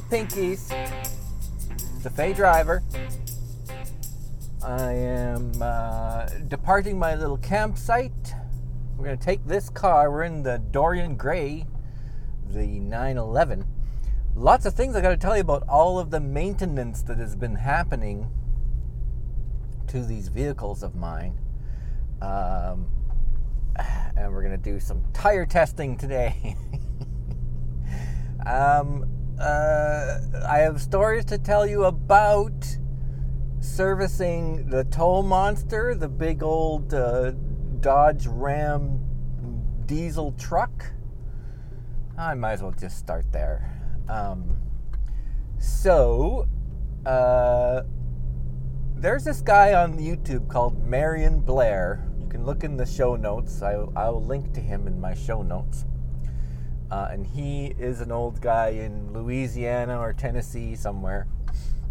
Pinkies, the Fey driver. I am uh, departing my little campsite. We're going to take this car. We're in the Dorian Gray, the 911. Lots of things I got to tell you about all of the maintenance that has been happening to these vehicles of mine. Um, and we're going to do some tire testing today. um, uh, I have stories to tell you about servicing the tow monster, the big old uh, Dodge Ram diesel truck. I might as well just start there. Um, so, uh, there's this guy on YouTube called Marion Blair. You can look in the show notes. I, I will link to him in my show notes. Uh, and he is an old guy in Louisiana or Tennessee somewhere,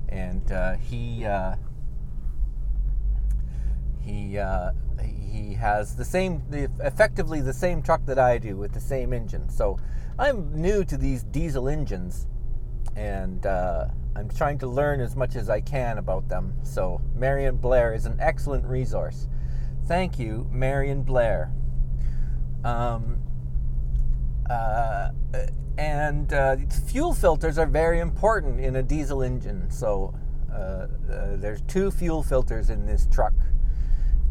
and uh, he uh, he uh, he has the same, the, effectively the same truck that I do with the same engine. So I'm new to these diesel engines, and uh, I'm trying to learn as much as I can about them. So Marion Blair is an excellent resource. Thank you, Marion Blair. Um, uh, and uh, fuel filters are very important in a diesel engine. So uh, uh, there's two fuel filters in this truck,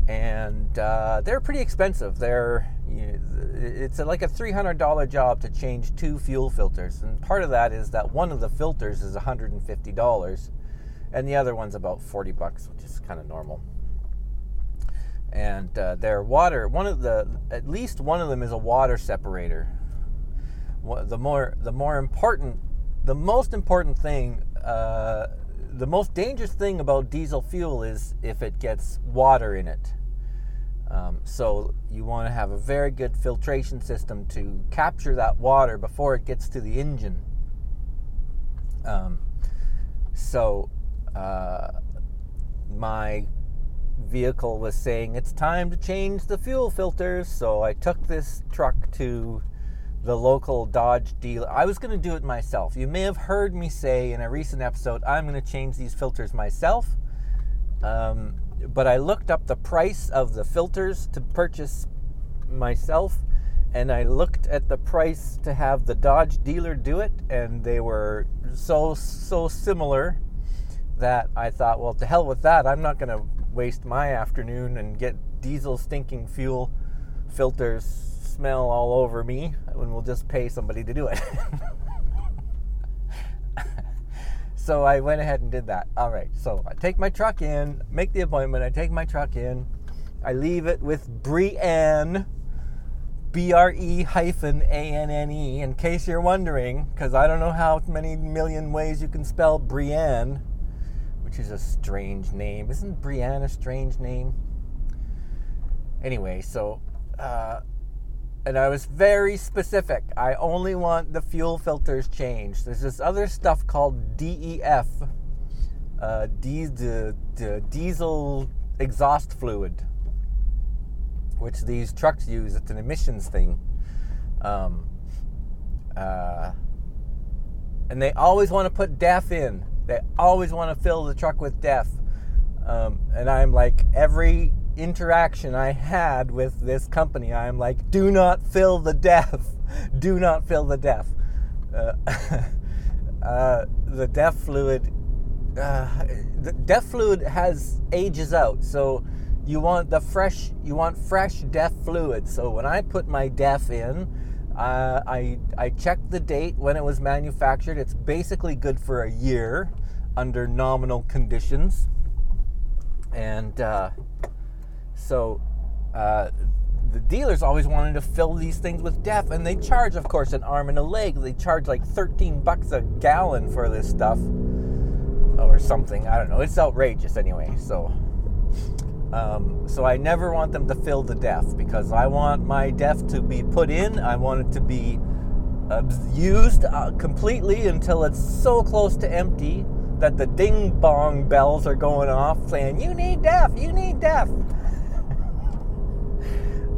and uh, they're pretty expensive. They're you it's like a $300 job to change two fuel filters, and part of that is that one of the filters is $150, and the other one's about 40 bucks, which is kind of normal and uh, their water one of the at least one of them is a water separator the more the more important the most important thing uh, the most dangerous thing about diesel fuel is if it gets water in it. Um, so you want to have a very good filtration system to capture that water before it gets to the engine. Um, so uh, my vehicle was saying it's time to change the fuel filters so i took this truck to the local Dodge dealer. I was going to do it myself. You may have heard me say in a recent episode, I'm going to change these filters myself. Um, but I looked up the price of the filters to purchase myself, and I looked at the price to have the Dodge dealer do it, and they were so, so similar that I thought, well, to hell with that. I'm not going to waste my afternoon and get diesel stinking fuel filters smell all over me and we'll just pay somebody to do it. so I went ahead and did that. All right, so I take my truck in, make the appointment, I take my truck in, I leave it with Bre-Anne, B R E hyphen A N N E, in case you're wondering, because I don't know how many million ways you can spell Bre-Anne, which is a strange name. Isn't Bre-Anne a strange name? Anyway, so uh, and I was very specific. I only want the fuel filters changed. There's this other stuff called DEF, uh, diesel exhaust fluid, which these trucks use. It's an emissions thing. Um, uh, and they always want to put DEF in. They always want to fill the truck with DEF. Um, and I'm like, every interaction I had with this company, I'm like, do not fill the DEF. Do not fill the DEF. Uh, uh, the DEF fluid, uh, the DEF fluid has ages out, so you want the fresh, you want fresh DEF fluid. So when I put my DEF in, uh, I I checked the date when it was manufactured. It's basically good for a year under nominal conditions, and uh, so uh, the dealers always wanted to fill these things with DEF, and they charge, of course, an arm and a leg. They charge like 13 bucks a gallon for this stuff, or something. I don't know. It's outrageous anyway. So, um, so I never want them to fill the DEF because I want my DEF to be put in. I want it to be used uh, completely until it's so close to empty that the ding bong bells are going off saying, "You need DEF. You need DEF."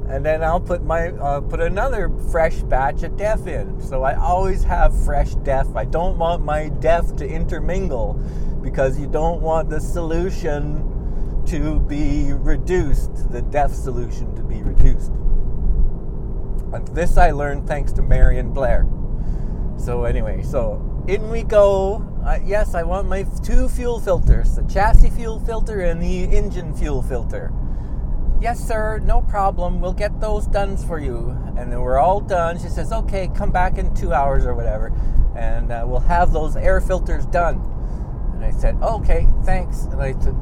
And then I'll put my uh, put another fresh batch of DEF in. So I always have fresh DEF. I don't want my DEF to intermingle because you don't want the solution to be reduced, the DEF solution to be reduced. And this I learned thanks to Marion Blair. So anyway, so in we go. Uh, yes, I want my two fuel filters, the chassis fuel filter and the engine fuel filter. Yes, sir, no problem. We'll get those done for you. And then we're all done. She says, okay, come back in two hours or whatever, and uh, we'll have those air filters done. And I said, okay, thanks. And I said,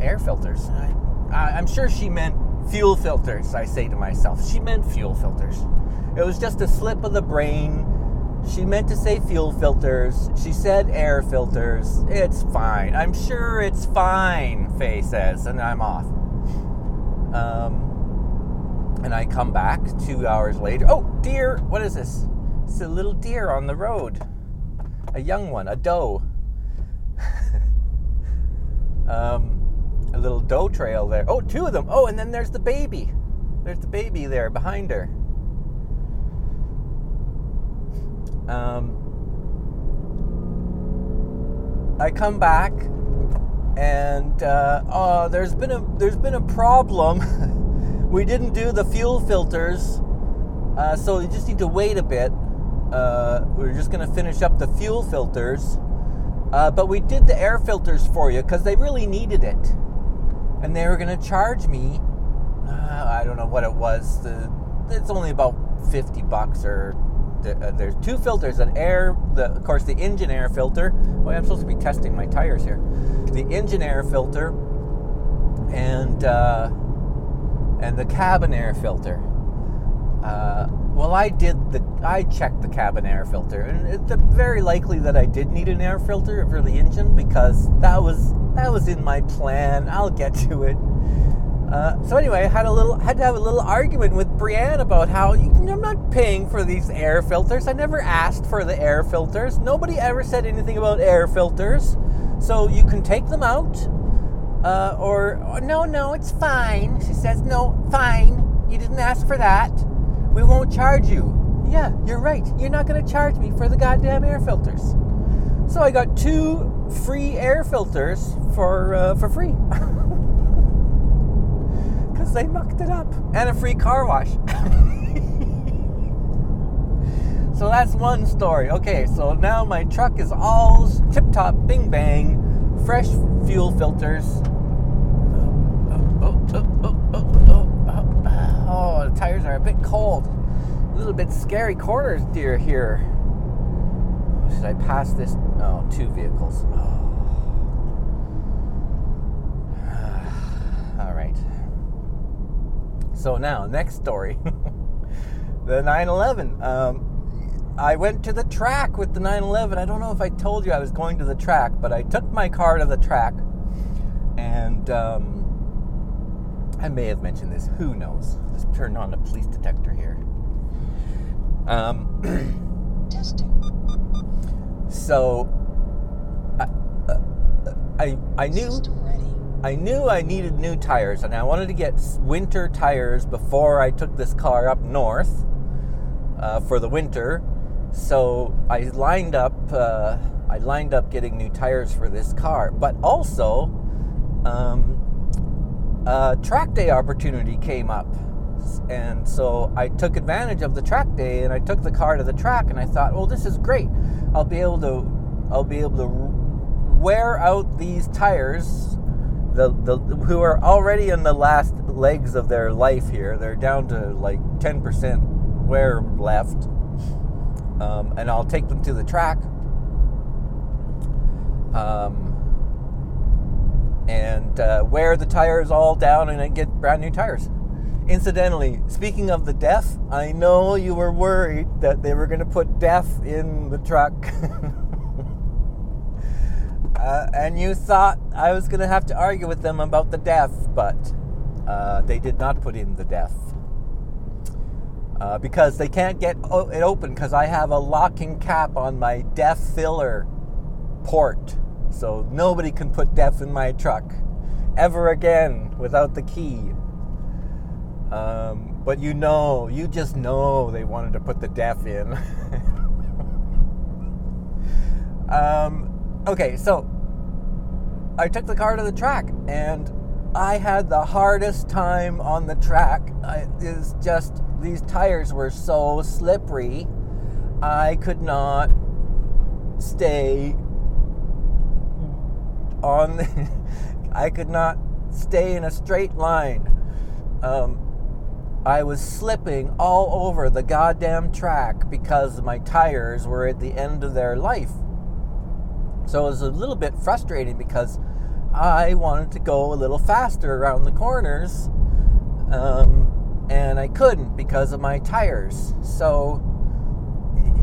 air filters? I, I'm sure she meant fuel filters, I say to myself. She meant fuel filters. It was just a slip of the brain. She meant to say fuel filters. She said air filters. It's fine. I'm sure it's fine, Fey says, and I'm off. Um, and I come back two hours later. Oh, deer! What is this? It's a little deer on the road. A young one, a doe. um, a little doe trail there. Oh, two of them. Oh, and then there's the baby. There's the baby there behind her. Um, I come back and uh, oh, there's been a there's been a problem. we didn't do the fuel filters, uh, so you just need to wait a bit. Uh, we're just going to finish up the fuel filters, uh, but we did the air filters for you because they really needed it, and they were going to charge me. Uh, I don't know what it was. The, it's only about fifty bucks or uh, there's two filters an air the, of course the engine air filter well i'm supposed to be testing my tires here the engine air filter and uh, and the cabin air filter uh, well i did the i checked the cabin air filter and it's very likely that i did need an air filter for the engine because that was that was in my plan i'll get to it uh, so anyway, I had a little had to have a little argument with Bre-Anne about how you, I'm not paying for these air filters. I never asked for the air filters. Nobody ever said anything about air filters. So you can take them out, uh, or, or no, no, it's fine. She says, no, fine. You didn't ask for that. We won't charge you. Yeah, you're right. You're not going to charge me for the goddamn air filters. So I got two free air filters for uh, for free. because they mucked it up. And a free car wash. so that's one story. Okay, so now my truck is all tip top, bing bang, fresh fuel filters. Oh, oh, oh, oh, the tires are a bit cold. A little bit scary corners, dear, here. Should I pass this? Oh, two vehicles. All right. So now, next story. the 911. Um, I went to the track with the 911. I don't know if I told you I was going to the track, but I took my car to the track, and um, I may have mentioned this. Who knows? Let's turn on the police detector here. Um, Testing. So, I, uh, I, I knew I knew I needed new tires, and I wanted to get winter tires before I took this car up north uh, for the winter. So I lined up. Uh, I lined up getting new tires for this car, but also um, a track day opportunity came up, and so I took advantage of the track day, and I took the car to the track, and I thought, well, this is great. I'll be able to, I'll be able to wear out these tires the, the who are already in the last legs of their life here. They're down to like 10% wear left. Um, and I'll take them to the track. Um, and uh, wear the tires all down and then get brand new tires. Incidentally, speaking of the DEF, I know you were worried that they were going to put DEF in the truck. Uh, and you thought I was going to have to argue with them about the DEF, but uh, they did not put in the DEF. Uh, because they can't get it open because I have a locking cap on my DEF filler port. So nobody can put DEF in my truck ever again without the key. Um, but you know, you just know they wanted to put the DEF in. um, okay, so I took the car to the track and I had the hardest time on the track. It's just these tires were so slippery. I could not stay on. The, I could not stay in a straight line. Um, I was slipping all over the goddamn track because my tires were at the end of their life. So it was a little bit frustrating because I wanted to go a little faster around the corners, um, and I couldn't because of my tires. So,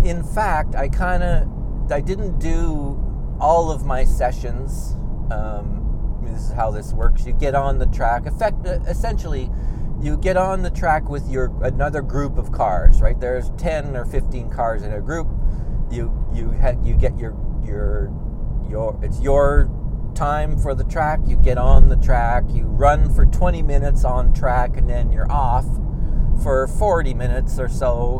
in fact, I kind of I didn't do all of my sessions. Um, this is how this works. You get on the track. Effect, essentially, you get on the track with your another group of cars. Right there's ten or fifteen cars in a group. You you ha- you get your your your it's your time for the track, you get on the track, you run for 20 minutes on track, and then you're off for 40 minutes or so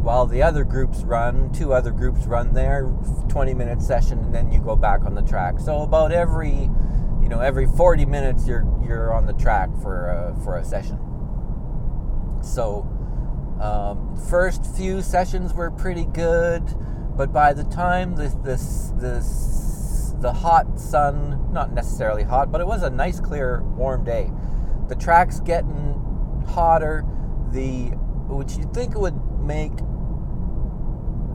while the other groups run. Two other groups run their 20 minute session, and then you go back on the track. So about every you know every 40 minutes you're you're on the track for a, for a session. So um, first few sessions were pretty good, but by the time this this this the hot sun, not necessarily hot, but it was a nice, clear, warm day. The track's getting hotter, the which you'd think would make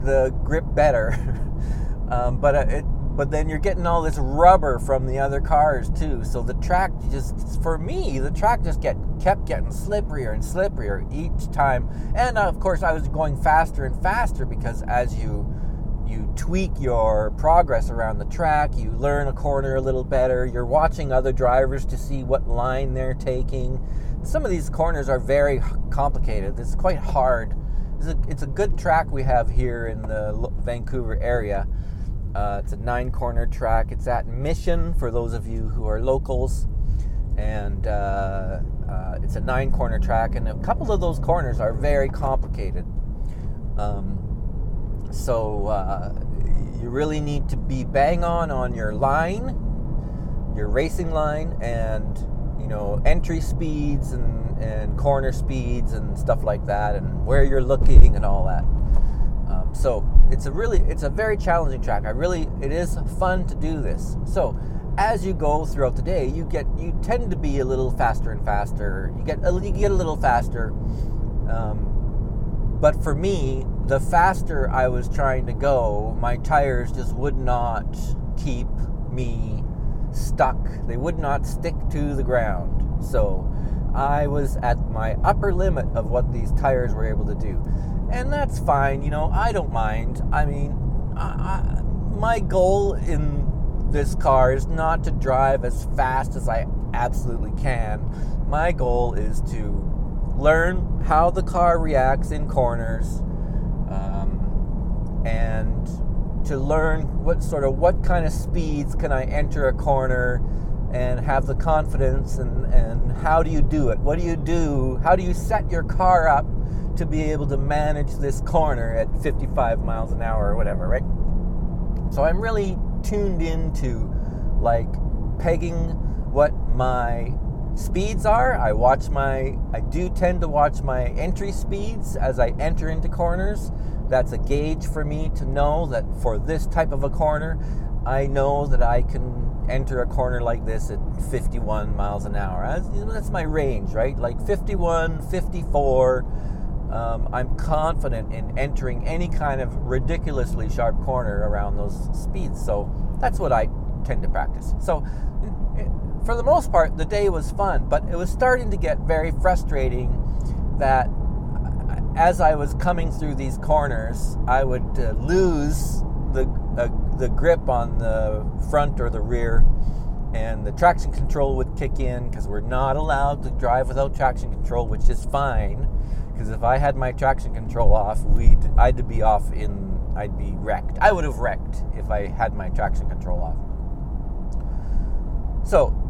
the grip better, um, but uh, it, but then you're getting all this rubber from the other cars too. So the track just, for me, the track just get kept getting slipperier and slipperier each time. And uh, of course, I was going faster and faster because as you you tweak your progress around the track, you learn a corner a little better, you're watching other drivers to see what line they're taking. Some of these corners are very complicated. It's quite hard. It's a, it's a good track we have here in the Vancouver area. Uh, it's a nine corner track. It's at Mission for those of you who are locals. And uh, uh, it's a nine corner track, and a couple of those corners are very complicated. Um, so uh, you really need to be bang on on your line, your racing line, and you know entry speeds and, and corner speeds and stuff like that, and where you're looking and all that. Um, so it's a really it's a very challenging track. I really it is fun to do this. So as you go throughout the day, you get you tend to be a little faster and faster. You get a, you get a little faster. Um, but for me, the faster I was trying to go, my tires just would not keep me stuck. They would not stick to the ground. So I was at my upper limit of what these tires were able to do. And that's fine, you know, I don't mind. I mean, I, I, my goal in this car is not to drive as fast as I absolutely can. My goal is to learn how the car reacts in corners um, and to learn what sort of what kind of speeds can I enter a corner and have the confidence and, and how do you do it? What do you do? How do you set your car up to be able to manage this corner at 55 miles an hour or whatever, right? So I'm really tuned into like pegging what my speeds are. I watch my, I do tend to watch my entry speeds as I enter into corners. That's a gauge for me to know that for this type of a corner, I know that I can enter a corner like this at 51 miles an hour. That's my range, right? Like 51, 54. Um, I'm confident in entering any kind of ridiculously sharp corner around those speeds. So that's what I tend to practice. So for the most part, the day was fun, but it was starting to get very frustrating that as I was coming through these corners, I would uh, lose the uh, the grip on the front or the rear, and the traction control would kick in because we're not allowed to drive without traction control, which is fine. Because if I had my traction control off, we'd I'd be off in I'd be wrecked. I would have wrecked if I had my traction control off. So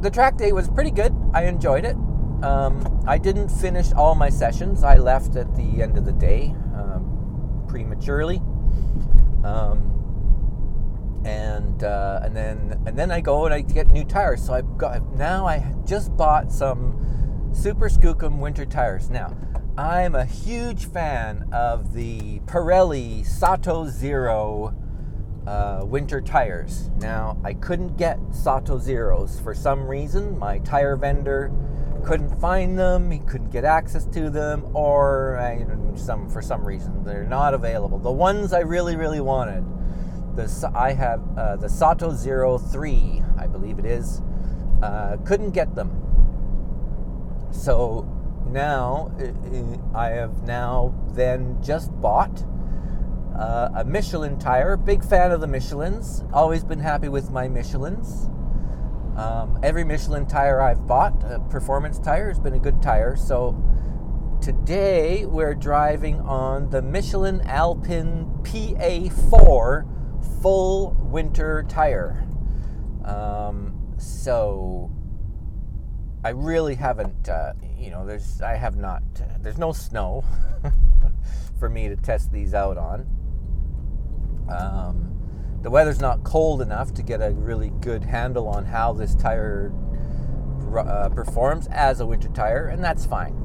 the track day was pretty good. I enjoyed it. Um, I didn't finish all my sessions. I left at the end of the day um, prematurely, um, and uh, and then and then I go and I get new tires. So I've got now I just bought some Super Skookum winter tires. Now I'm a huge fan of the Pirelli Sottozero uh, winter tires. Now, I couldn't get Sottozeros for some reason. My tire vendor couldn't find them, he couldn't get access to them, or uh, some for some reason they're not available. The ones I really, really wanted, the I have uh, the Sottozero Three, I believe it is, uh, couldn't get them. So now I have now then just bought uh, a Michelin tire. Big fan of the Michelins. Always been happy with my Michelins. Um, every Michelin tire I've bought, a performance tire, has been a good tire. So today we're driving on the Michelin Alpine PA4 full winter tire. Um, so I really haven't, uh, you know, there's I have not, uh, there's no snow for me to test these out on. Um, the weather's not cold enough to get a really good handle on how this tire uh, performs as a winter tire, and that's fine.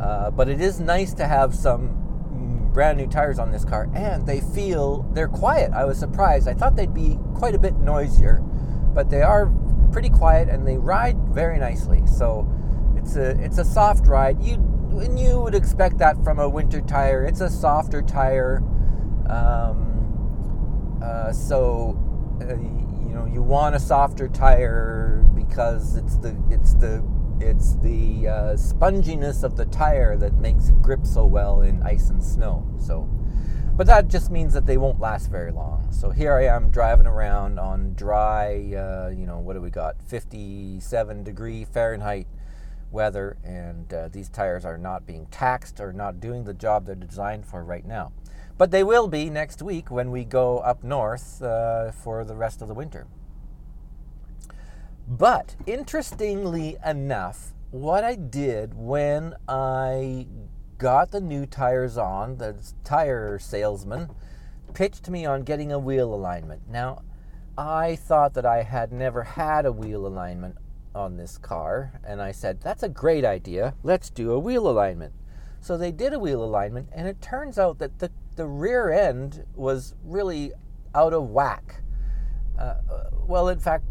Uh, but it is nice to have some brand new tires on this car, and they feel they're quiet. I was surprised. I thought they'd be quite a bit noisier, but they are pretty quiet and they ride very nicely. So it's a it's a soft ride. You and you would expect that from a winter tire. It's a softer tire. Um, uh, so uh, you know you want a softer tire because it's the it's the it's the uh, sponginess of the tire that makes it grip so well in ice and snow. So, but that just means that they won't last very long. So here I am driving around on dry, uh, you know, what do we got? 57 degree Fahrenheit weather, and uh, these tires are not being taxed or not doing the job they're designed for right now. But they will be next week when we go up north uh, for the rest of the winter. But interestingly enough, what I did when I got the new tires on, the tire salesman pitched me on getting a wheel alignment. Now, I thought that I had never had a wheel alignment on this car, and I said, That's a great idea. Let's do a wheel alignment. So they did a wheel alignment, and it turns out that the the rear end was really out of whack. Uh, well, in fact,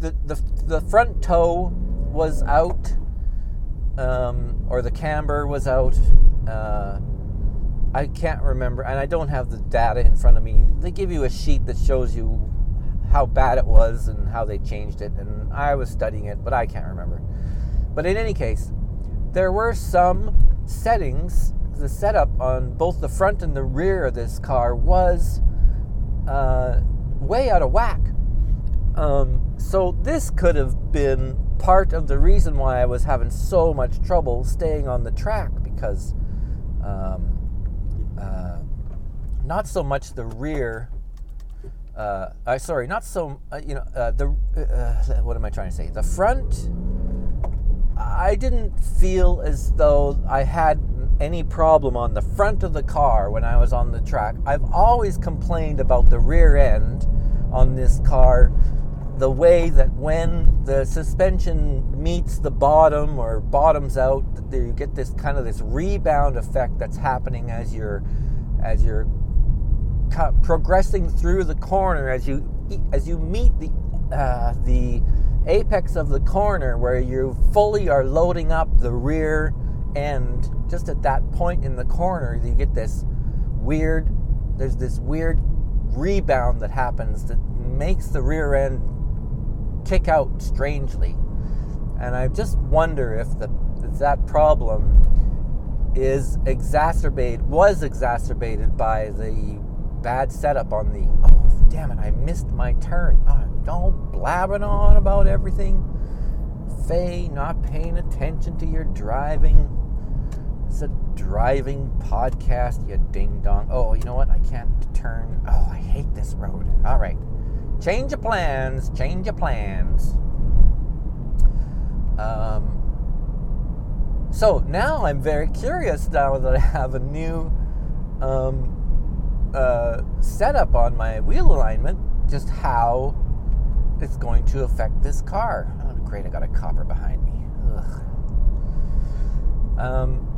the, the, the front toe was out, um, or the camber was out. Uh, I can't remember, and I don't have the data in front of me. They give you a sheet that shows you how bad it was and how they changed it, and I was studying it, but I can't remember. But in any case, there were some settings the setup on both the front and the rear of this car was uh, way out of whack. Um, so this could have been part of the reason why I was having so much trouble staying on the track because um, uh, not so much the rear. Uh, I sorry, not so uh, you know uh, the uh, what am I trying to say? The front. I didn't feel as though I had any problem on the front of the car when I was on the track. I've always complained about the rear end on this car, the way that when the suspension meets the bottom or bottoms out, you get this kind of this rebound effect that's happening as you're as you're progressing through the corner as you as you meet the uh, the apex of the corner where you fully are loading up the rear end just at that point in the corner you get this weird there's this weird rebound that happens that makes the rear end kick out strangely. And i just wonder if the if that problem is exacerbated was exacerbated by the bad setup on the oh damn it i missed my turn. Ah, Don't blabbing on about everything. Fey not paying attention to your driving it's a driving podcast, you ding dong. Oh, you know what? I can't turn. Oh, I hate this road. All right. Change your plans. Change your plans. Um, So now I'm very curious now that I have a new um, uh, setup on my wheel alignment, just how it's going to affect this car. Oh, great, I got a copper behind me. Ugh. Um,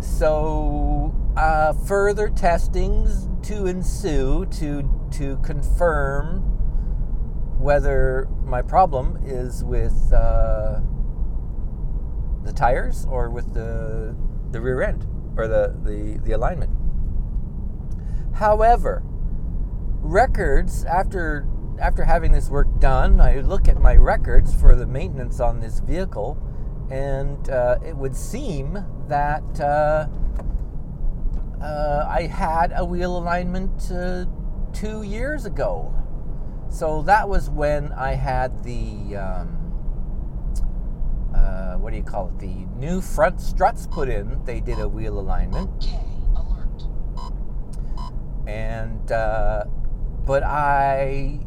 so uh, further testings to ensue to to confirm whether my problem is with uh, the tires or with the the rear end or the, the, the alignment. However, records after after having this work done, I look at my records for the maintenance on this vehicle, and uh, it would seem that uh, uh, I had a wheel alignment uh, two years ago. So that was when I had the um, uh, what do you call it? The new front struts put in. They did a wheel alignment. Okay, alert. And uh, but I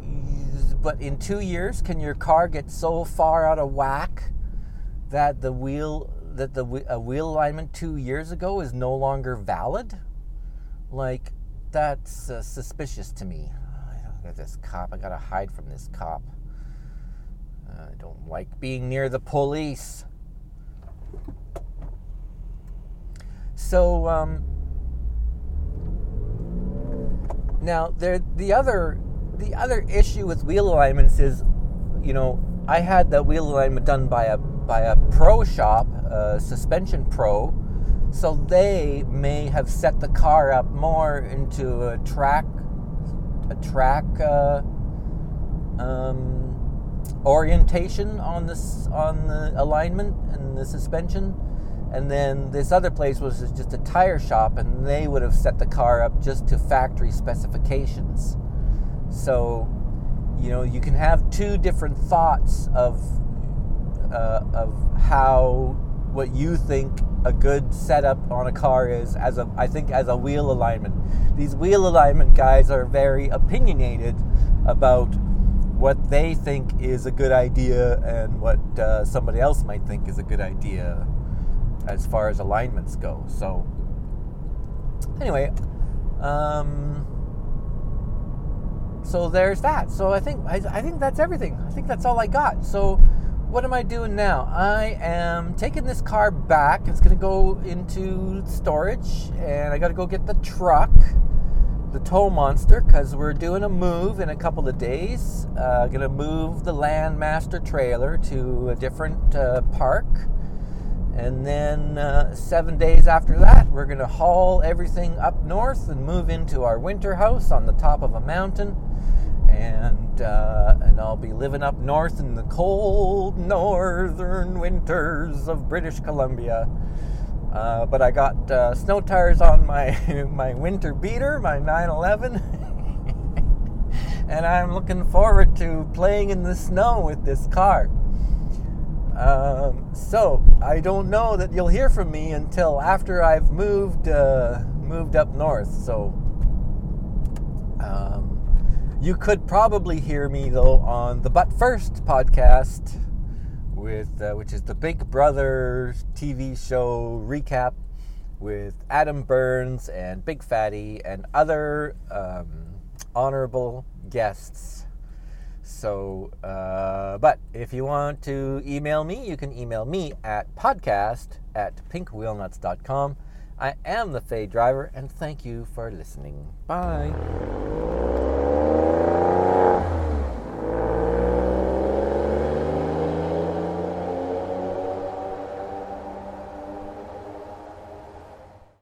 but in two years, can your car get so far out of whack that the wheel that the a wheel alignment two years ago is no longer valid? Like that's uh, suspicious to me. I get this cop. I gotta hide from this cop. Uh, I don't like being near the police. So um, now there the other the other issue with wheel alignments is, you know, I had the wheel alignment done by a by a pro shop, a suspension pro, so they may have set the car up more into a track a track uh, um, orientation on this on the alignment and the suspension. And then this other place was just a tire shop and they would have set the car up just to factory specifications. So you know you can have two different thoughts of uh, of how what you think a good setup on a car is as a I think as a wheel alignment. These wheel alignment guys are very opinionated about what they think is a good idea and what uh, somebody else might think is a good idea as far as alignments go. So anyway, um, so there's that. So I think I, I think that's everything. I think that's all I got. So what am I doing now? I am taking this car back. It's going to go into storage, and I got to go get the truck, the tow monster, because we're doing a move in a couple of days. Uh, going to move the Landmaster trailer to a different uh, park. And then uh, seven days after that, we're going to haul everything up north and move into our winter house on the top of a mountain and uh, and I'll be living up north in the cold northern winters of British Columbia. Uh, but I got uh, snow tires on my my winter beater, my 911, and I'm looking forward to playing in the snow with this car. Um, so I don't know that you'll hear from me until after I've moved uh, moved up north. So. Um, you could probably hear me though on the But First podcast, with uh, which is the Big Brother TV show recap with Adam Burns and Big Fatty and other um, honorable guests. So, uh, but if you want to email me, you can email me at podcast at pinkwheelnuts.com. I am the Fey Driver, and thank you for listening. Bye.